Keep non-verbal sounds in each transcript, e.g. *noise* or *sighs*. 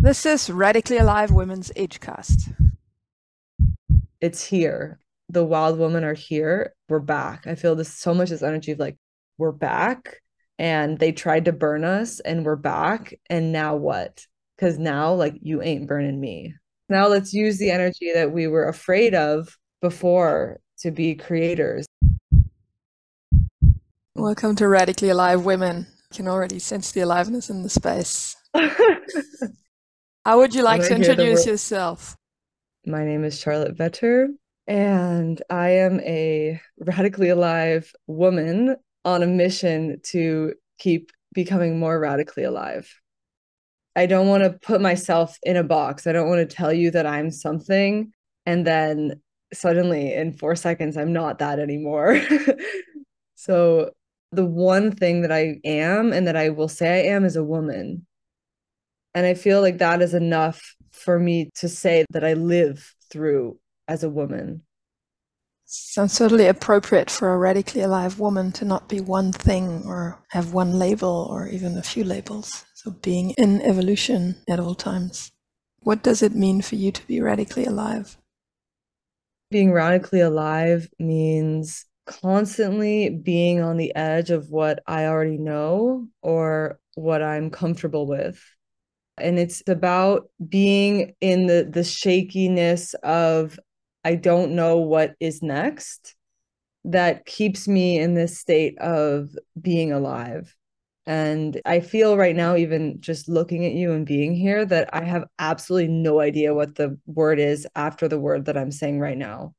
This is Radically Alive Women's Agecast. It's here. The wild women are here. We're back. I feel this so much this energy of like, we're back. And they tried to burn us and we're back. And now what? Because now, like, you ain't burning me. Now let's use the energy that we were afraid of before to be creators. Welcome to Radically Alive Women. You can already sense the aliveness in the space. *laughs* How would you like to introduce yourself? My name is Charlotte Vetter, and I am a radically alive woman on a mission to keep becoming more radically alive. I don't want to put myself in a box. I don't want to tell you that I'm something and then suddenly in four seconds, I'm not that anymore. *laughs* so, the one thing that I am and that I will say I am is a woman. And I feel like that is enough for me to say that I live through as a woman. Sounds totally appropriate for a radically alive woman to not be one thing or have one label or even a few labels. So being in evolution at all times. What does it mean for you to be radically alive? Being radically alive means constantly being on the edge of what I already know or what I'm comfortable with and it's about being in the the shakiness of i don't know what is next that keeps me in this state of being alive. And i feel right now even just looking at you and being here that i have absolutely no idea what the word is after the word that i'm saying right now.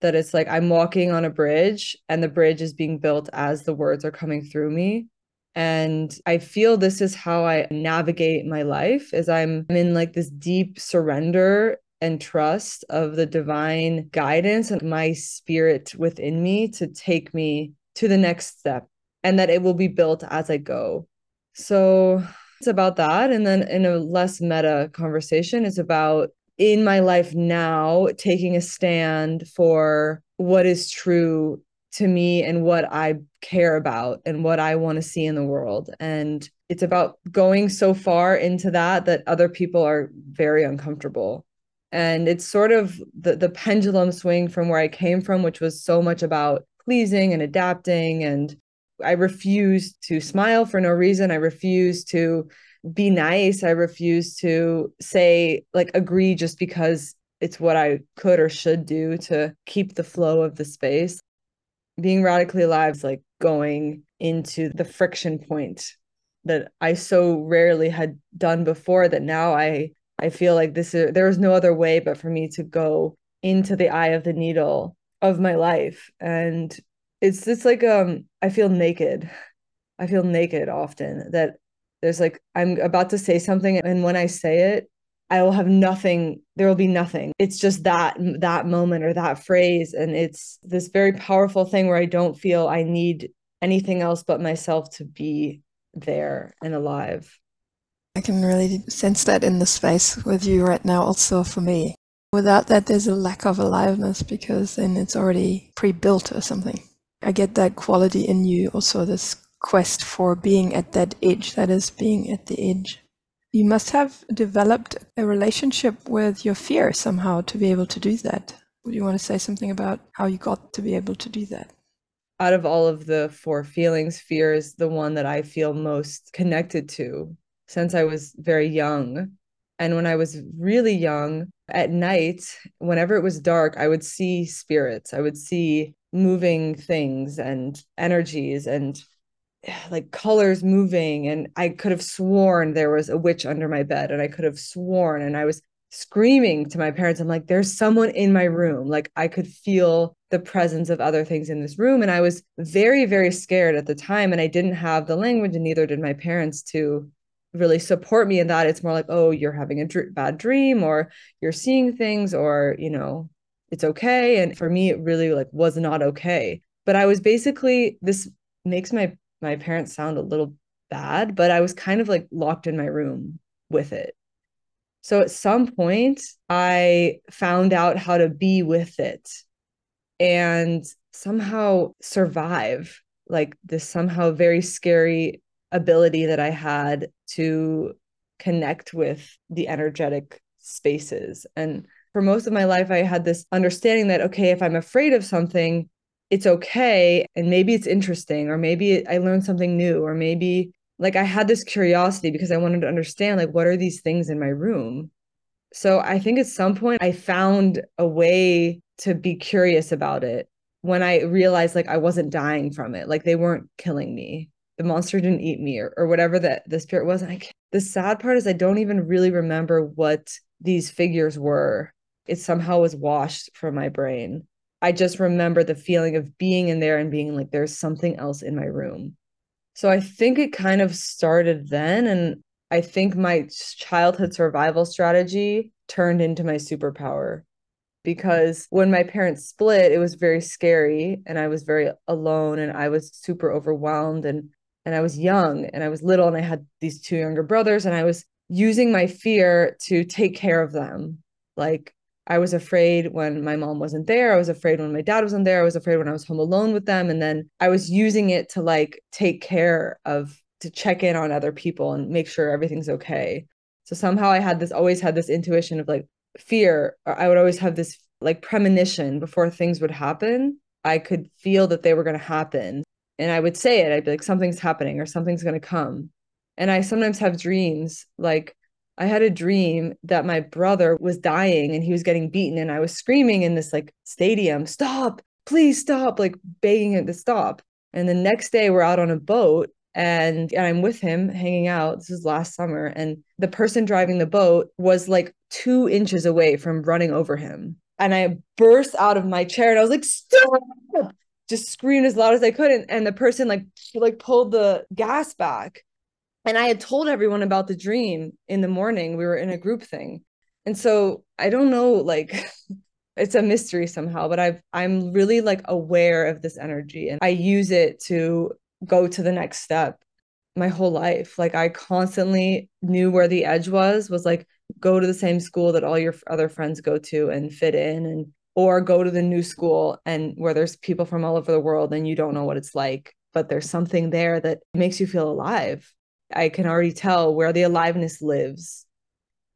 That it's like i'm walking on a bridge and the bridge is being built as the words are coming through me and i feel this is how i navigate my life as i'm in like this deep surrender and trust of the divine guidance and my spirit within me to take me to the next step and that it will be built as i go. So it's about that. And then in a less meta conversation it's about in my life now taking a stand for what is true to me and what I care about and what I want to see in the world. And it's about going so far into that that other people are very uncomfortable. And it's sort of the, the pendulum swing from where I came from, which was so much about pleasing and adapting. And I refused to smile for no reason. I refused to be nice. I refused to say, like, agree just because it's what I could or should do to keep the flow of the space being radically alive is like going into the friction point that I so rarely had done before that now I I feel like this is there is no other way but for me to go into the eye of the needle of my life and it's just like um I feel naked. I feel naked often that there's like I'm about to say something and when I say it I will have nothing there will be nothing. It's just that that moment or that phrase and it's this very powerful thing where I don't feel I need anything else but myself to be there and alive. I can really sense that in the space with you right now also for me. Without that there's a lack of aliveness because then it's already pre-built or something. I get that quality in you also this quest for being at that edge that is being at the edge you must have developed a relationship with your fear somehow to be able to do that. Would you want to say something about how you got to be able to do that? Out of all of the four feelings, fear is the one that I feel most connected to since I was very young. And when I was really young, at night, whenever it was dark, I would see spirits. I would see moving things and energies and *sighs* like colors moving and i could have sworn there was a witch under my bed and i could have sworn and i was screaming to my parents. I'm like there's someone in my room. Like i could feel the presence of other things in this room and i was very very scared at the time and i didn't have the language and neither did my parents to really support me in that. It's more like oh you're having a dr- bad dream or you're seeing things or you know it's okay. And for me it really like was not okay. But i was basically this makes my my parents sound a little bad, but I was kind of like locked in my room with it. So at some point, I found out how to be with it and somehow survive like this somehow very scary ability that I had to connect with the energetic spaces. And for most of my life, I had this understanding that, okay, if I'm afraid of something, it's okay. And maybe it's interesting, or maybe I learned something new, or maybe like I had this curiosity because I wanted to understand, like, what are these things in my room? So I think at some point I found a way to be curious about it when I realized like I wasn't dying from it, like they weren't killing me. The monster didn't eat me or, or whatever that the spirit was. And I the sad part is I don't even really remember what these figures were. It somehow was washed from my brain. I just remember the feeling of being in there and being like, there's something else in my room. So I think it kind of started then. And I think my childhood survival strategy turned into my superpower because when my parents split it was very scary and i was very alone and i was super overwhelmed and and i was young and i was little and i had these two younger brothers and i was using my fear to take care of them like i was afraid when my mom wasn't there i was afraid when my dad wasn't there i was afraid when i was home alone with them and then i was using it to like take care of to check in on other people and make sure everything's okay. So somehow i had this always had this intuition of like fear. I would always have this like premonition before things would happen i could feel that they were going to happen. And i would say it i'd be like something's happening or something's going to come. And i sometimes have dreams like i had a dream that my brother was dying and he was getting beaten and i was screaming in this like stadium stop please stop like begging him to stop and the next day we're out on a boat and, I'm with him hanging out. This is last summer. And the person driving the boat was like two inches away from running over him. And I burst out of my chair and I was like, stop! Just screamed as loud as I could. And, and the person like like pulled the gas back. And I had told everyone about the dream in the morning. We were in a group thing. And so I don't know, like *laughs* it's a mystery somehow, but I've I'm really like aware of this energy and I use it to go to the next step my whole life. Like I constantly knew where the edge was, was like go to the same school that all your other friends go to and fit in and or go to the new school and where there's people from all over the world and you don't know what it's like, but there's something there that makes you feel alive. I can already tell where the aliveness lives.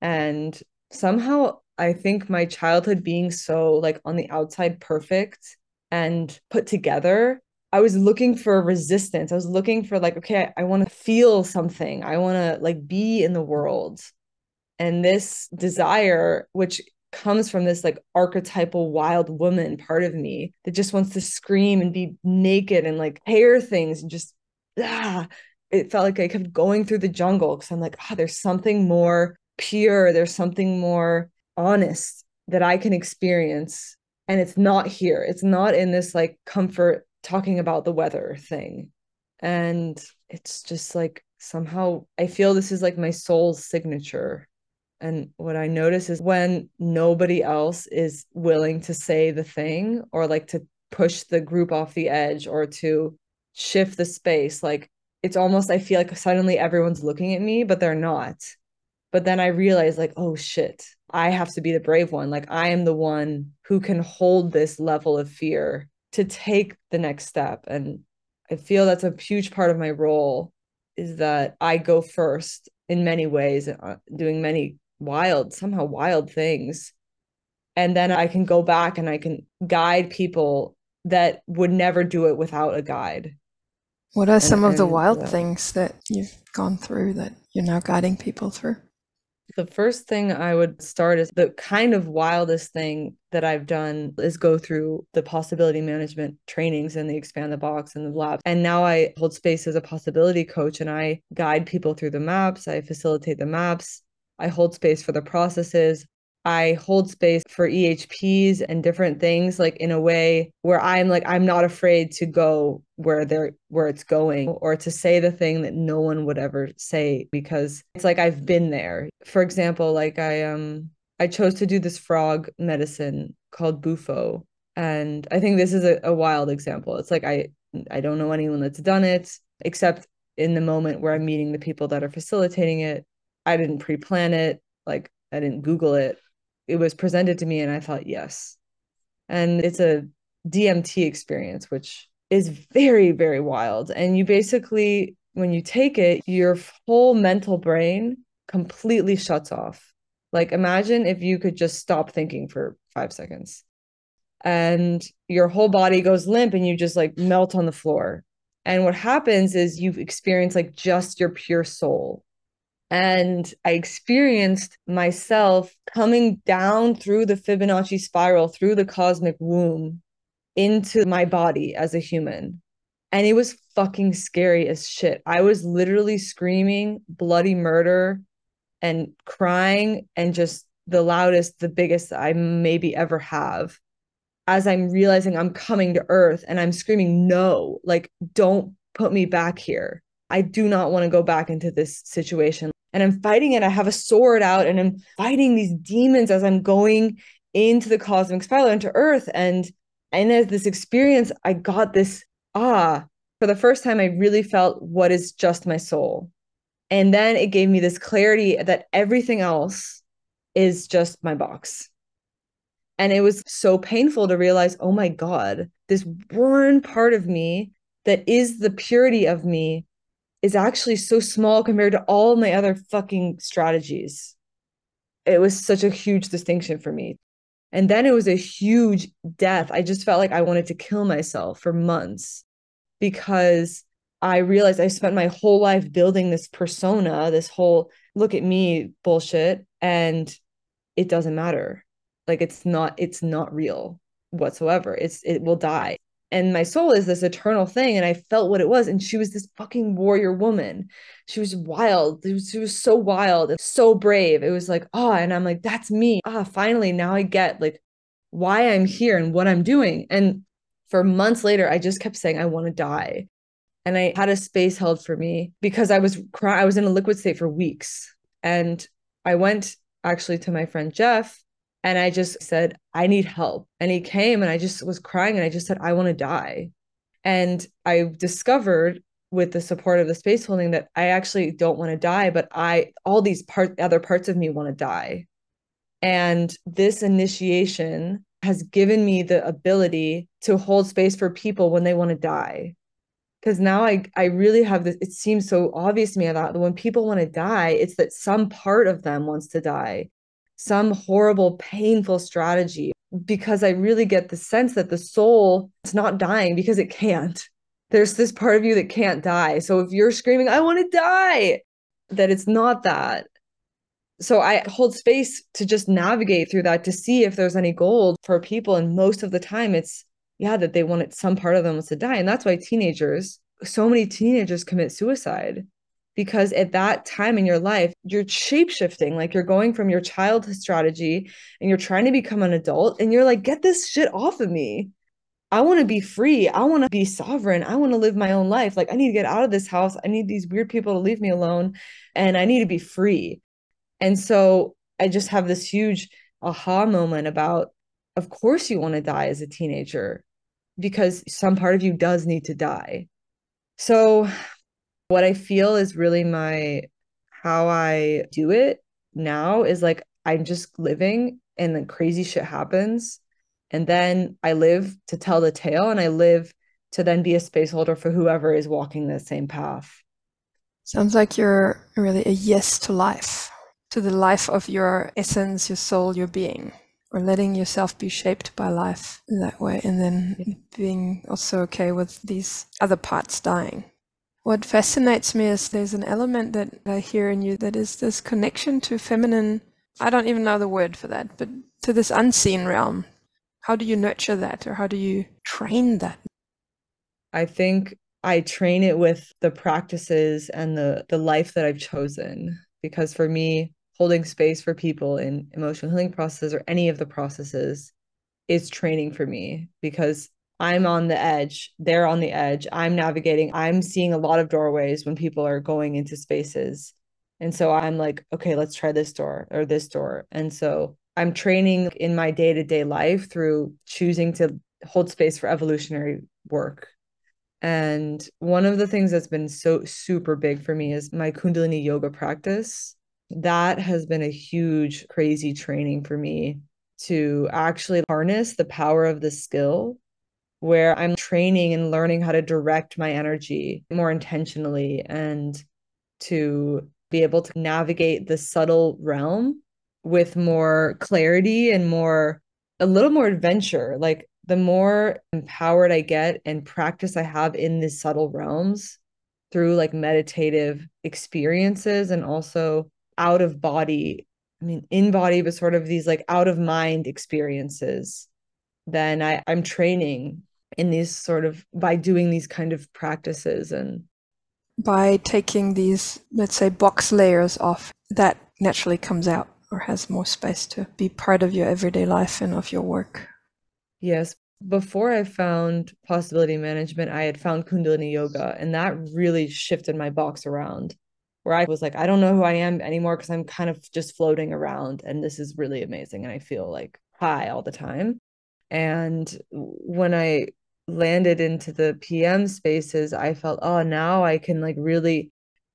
And somehow I think my childhood being so like on the outside perfect and put together I was looking for resistance. I was looking for like, okay, I, I want to feel something. I want to like be in the world. And this desire, which comes from this like archetypal wild woman part of me that just wants to scream and be naked and like hair things and just ah, it felt like I kept going through the jungle because I'm like, ah, oh, there's something more pure, there's something more honest that I can experience. And it's not here. It's not in this like comfort talking about the weather thing. And it's just like somehow I feel this is like my soul's signature. And what I notice is when nobody else is willing to say the thing or like to push the group off the edge or to shift the space, like it's almost, I feel like suddenly everyone's looking at me, but they're not. But then I realize, like, oh shit, I have to be the brave one. Like, I am the one who can hold this level of fear to take the next step and i feel that's a huge part of my role is that i go first in many ways uh, doing many wild somehow wild things and then i can go back and i can guide people that would never do it without a guide what are some and, of the wild uh, things that you've gone through that you're now guiding people through the first thing I would start is the kind of wildest thing that I've done is go through the possibility management trainings and the expand the box and the lab. And now I hold space as a possibility coach and I guide people through the maps, I facilitate the maps, I hold space for the processes. I hold space for EHPs and different things like in a way where I'm like I'm not afraid to go where they're where it's going or to say the thing that no one would ever say because it's like I've been there. For example, like I um I chose to do this frog medicine called Bufo and I think this is a, a wild example. It's like I I don't know anyone that's done it except in the moment where I'm meeting the people that are facilitating it. I didn't pre-plan it. Like I didn't Google it it was presented to me and I thought, yes. And it's a DMT experience, which is very, very wild. And you basically, when you take it, your whole mental brain completely shuts off. Like, imagine if you could just stop thinking for five seconds and your whole body goes limp and you just like melt on the floor. And what happens is you've experienced like just your pure soul. And I experienced myself coming down through the Fibonacci spiral, through the cosmic womb into my body as a human. And it was fucking scary as shit. I was literally screaming bloody murder and crying and just the loudest, the biggest I maybe ever have as I'm realizing I'm coming to earth and I'm screaming, no, like, don't put me back here. I do not want to go back into this situation. And I'm fighting it. I have a sword out and I'm fighting these demons as I'm going into the cosmic spiral into earth. And and as this experience, I got this ah, for the first time, I really felt what is just my soul. And then it gave me this clarity that everything else is just my box. And it was so painful to realize, oh my God, this one part of me that is the purity of me is actually so small compared to all my other fucking strategies. It was such a huge distinction for me. And then it was a huge death. I just felt like I wanted to kill myself for months because I realized I spent my whole life building this persona, this whole look at me bullshit, and it doesn't matter like it's not it's not real whatsoever it's it will die and my soul is this eternal thing and i felt what it was and she was this fucking warrior woman. She was wild. She was so wild and so brave. It was like oh and i'm like that's me. Ah finally now i get like why i'm here and what i'm doing. And for months later i just kept saying i want to die. And i had a space held for me because i was crying i was in a liquid state for weeks. And i went actually to my friend jeff and I just said, I need help. And he came and I just was crying and I just said, I want to die. And I discovered with the support of the space holding that I actually don't want to die, but I, all these other parts of me want to die. And this initiation has given me the ability to hold space for people when they want to die. Because now I, I really have this, it seems so obvious to me that when people want to die, it's that some part of them wants to die some horrible, painful strategy because I really get the sense that the soul is not dying because it can't. There's this part of you that can't die. So if you're screaming, I want to die, that it's not that. So I hold space to just navigate through that to see if there's any gold for people. And most of the time, it's yeah, that they want it, some part of them wants to die. And that's why teenagers, so many teenagers commit suicide because at that time in your life you're shape shifting like you're going from your childhood strategy and you're trying to become an adult and you're like get this shit off of me I want to be free. I want to be sovereign. I want to live my own life. Like, I need to get out of this house. I need these weird people to leave me alone and I need to be free. And so I just have this huge aha moment about, of course, you want to die as a teenager because some part of you does need to die. So what I feel is really my how I do it now is like I'm just living and then crazy shit happens. And then I live to tell the tale and I live to then be a space holder for whoever is walking the same path. Sounds like you're really a yes to life, to the life of your essence, your soul, your being, or letting yourself be shaped by life in that way, and then yeah. being also okay with these other parts dying. What fascinates me is there's an element that I hear in you that is this connection to feminine. I don't even know the word for that, but to this unseen realm. How do you nurture that or how do you train that? I think I train it with the practices and the the life that I've chosen because for me holding space for people in emotional healing processes or any of the processes is training for me because I'm on the edge, they're on the edge, I'm navigating, I'm seeing a lot of doorways when people are going into spaces. And so I'm like, okay, let's try this door or this door. And so I'm training in my day to day life through choosing to hold space for evolutionary work. And one of the things that's been so super big for me is my Kundalini yoga practice. That has been a huge, crazy training for me to actually harness the power of the skill where I'm training and learning how to direct my energy more intentionally and to be able to navigate the subtle realm with more clarity and more a little more adventure. Like the more empowered i get and practice i have in these subtle realms through like meditative experiences and also out of body i mean in body but sort of these like out of mind experiences then I, i'm training in these sort of by doing these kind of practices and by taking these let's say box layers off that naturally comes out or has more space to be part of your everyday life and of your work. Yes. Before i found possibility management i had found kundalini yoga and that really shifted my box around where i was like i don't know who i am anymore because i'm kind of just floating around and this is really amazing and i feel like high all the time. And when i landed into the PM spaces, I felt, oh, now I can like really,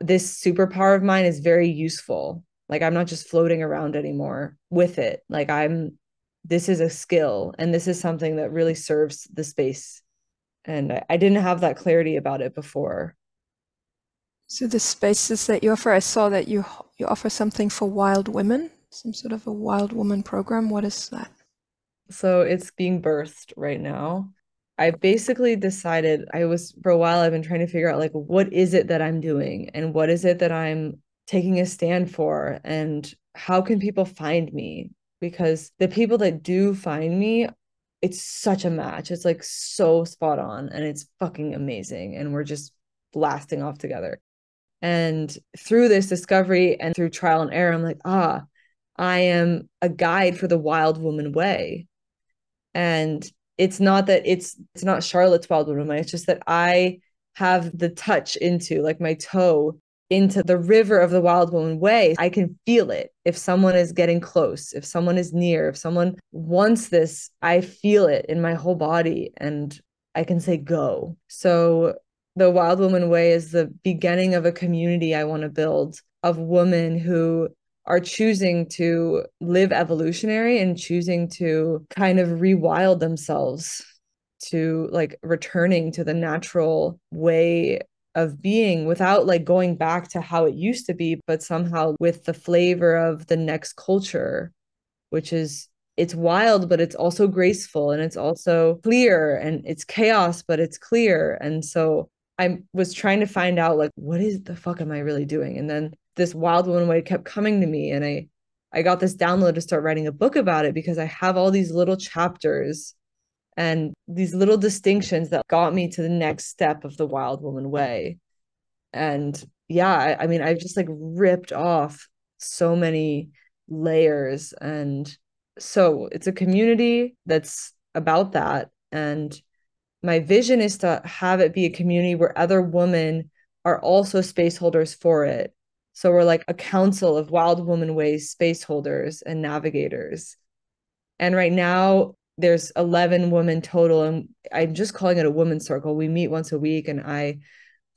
this superpower of mine is very useful. Like I'm not just floating around anymore with it. Like I'm, this is a skill and this is something that really serves the space. And I, I didn't have that clarity about it before. So the spaces that you offer, I saw that you you offer something for wild women, some sort of a wild woman program. What is that? So it's being birthed right now. I basically decided I was for a while I've been trying to figure out like what is it that I'm doing and what is it that I'm taking a stand for and how can people find me? Because the people that do find me it's such a match. It's like so spot on and it's fucking amazing and we're just blasting off together. And through this discovery and through trial and error I'm like ah I am a guide for the wild woman way. And it's not that it's it's not Charlotte's wild woman it's just that I have the touch into like my toe into the river of the wild woman way. I can feel it. If someone is getting close if someone is near if someone wants this I feel it in my whole body and I can say go. So the wild woman way is the beginning of a community I want to build of women who are choosing to live evolutionary and choosing to kind of rewild themselves to like returning to the natural way of being without like going back to how it used to be but somehow with the flavor of the next culture which is it's wild but it's also graceful and it's also clear and it's chaos but it's clear. And so i was trying to find out like what is the fuck am i really doing? And then this wild woman way kept coming to me. And i i got this download to start writing a book about it because i have all these little chapters and these little distinctions that got me to the next step of the wild woman way. And yeah I, I mean i've just like ripped off so many layers. And so it's a community that's about that. And my vision is to have it be a community where other women are also space holders for it so we're like a council of wild woman ways space holders and navigators. And right now there's 11 women total and I'm just calling it a woman circle. We meet once a week and I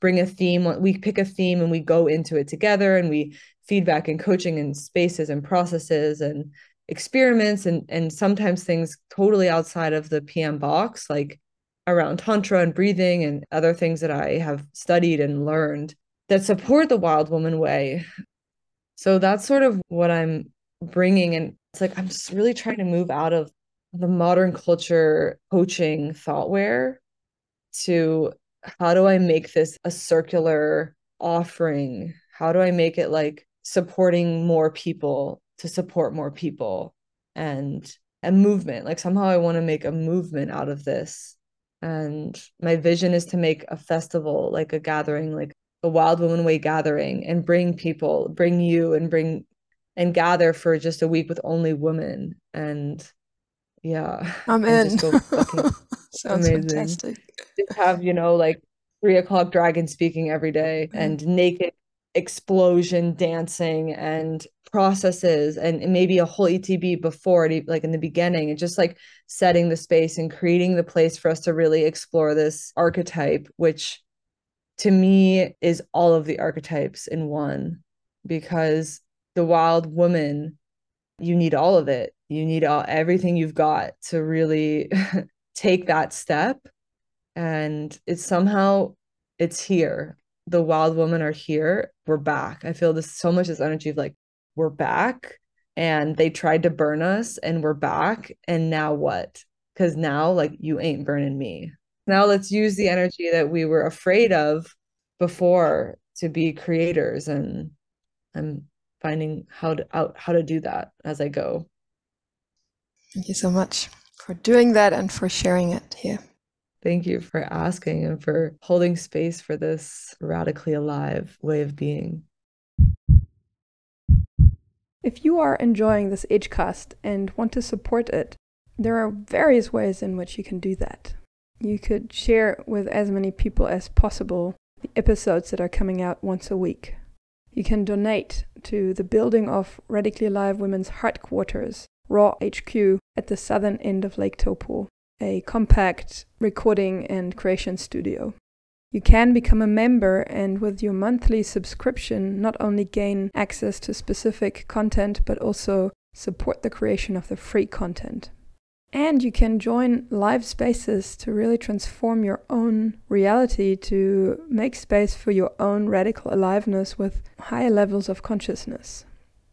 bring a theme, we pick a theme and we go into it together and we feedback and coaching and spaces and processes and experiments and and sometimes things totally outside of the PM box like around tantra and breathing and other things that I have studied and learned that support the wild woman way. So that's sort of what I'm bringing. And it's like, I'm just really trying to move out of the modern culture coaching thoughtware to how do I make this a circular offering? How do I make it like supporting more people to support more people and a movement? Like somehow I want to make a movement out of this. And my vision is to make a festival, like a gathering, like a wild woman way gathering and bring people bring you and bring and gather for just a week with only women and yeah i'm in *laughs* sounds amazing. fantastic just have you know like three o'clock dragon speaking every day mm-hmm. and naked explosion dancing and processes and maybe a whole etb before it like in the beginning and just like setting the space and creating the place for us to really explore this archetype which to me is all of the archetypes in one because the wild woman you need all of it you need all everything you've got to really *laughs* take that step and it's somehow it's here the wild women are here. We're back. I feel this so much this energy of like, we're back. And they tried to burn us and we're back. And now what? Because now, like, you ain't burning me. Now let's use the energy that we were afraid of before to be creators. And I'm finding how to out how to do that as I go. Thank you so much for doing that and for sharing it here. Thank you for asking and for holding space for this radically alive way of being. If you are enjoying this Agecast and want to support it, there are various ways in which you can do that. You could share with as many people as possible the episodes that are coming out once a week. You can donate to the building of Radically Alive Women's Headquarters, Raw HQ, at the southern end of Lake Taupo a compact recording and creation studio. You can become a member and with your monthly subscription not only gain access to specific content but also support the creation of the free content. And you can join live spaces to really transform your own reality to make space for your own radical aliveness with higher levels of consciousness.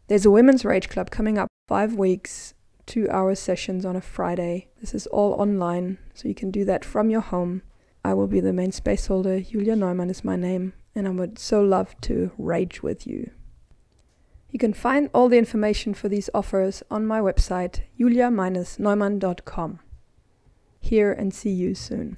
There's a Women's Rage Club coming up five weeks two hour sessions on a Friday. This is all online, so you can do that from your home. I will be the main space holder. Julia Neumann is my name, and I would so love to rage with you. You can find all the information for these offers on my website, julia-neumann.com. Here and see you soon.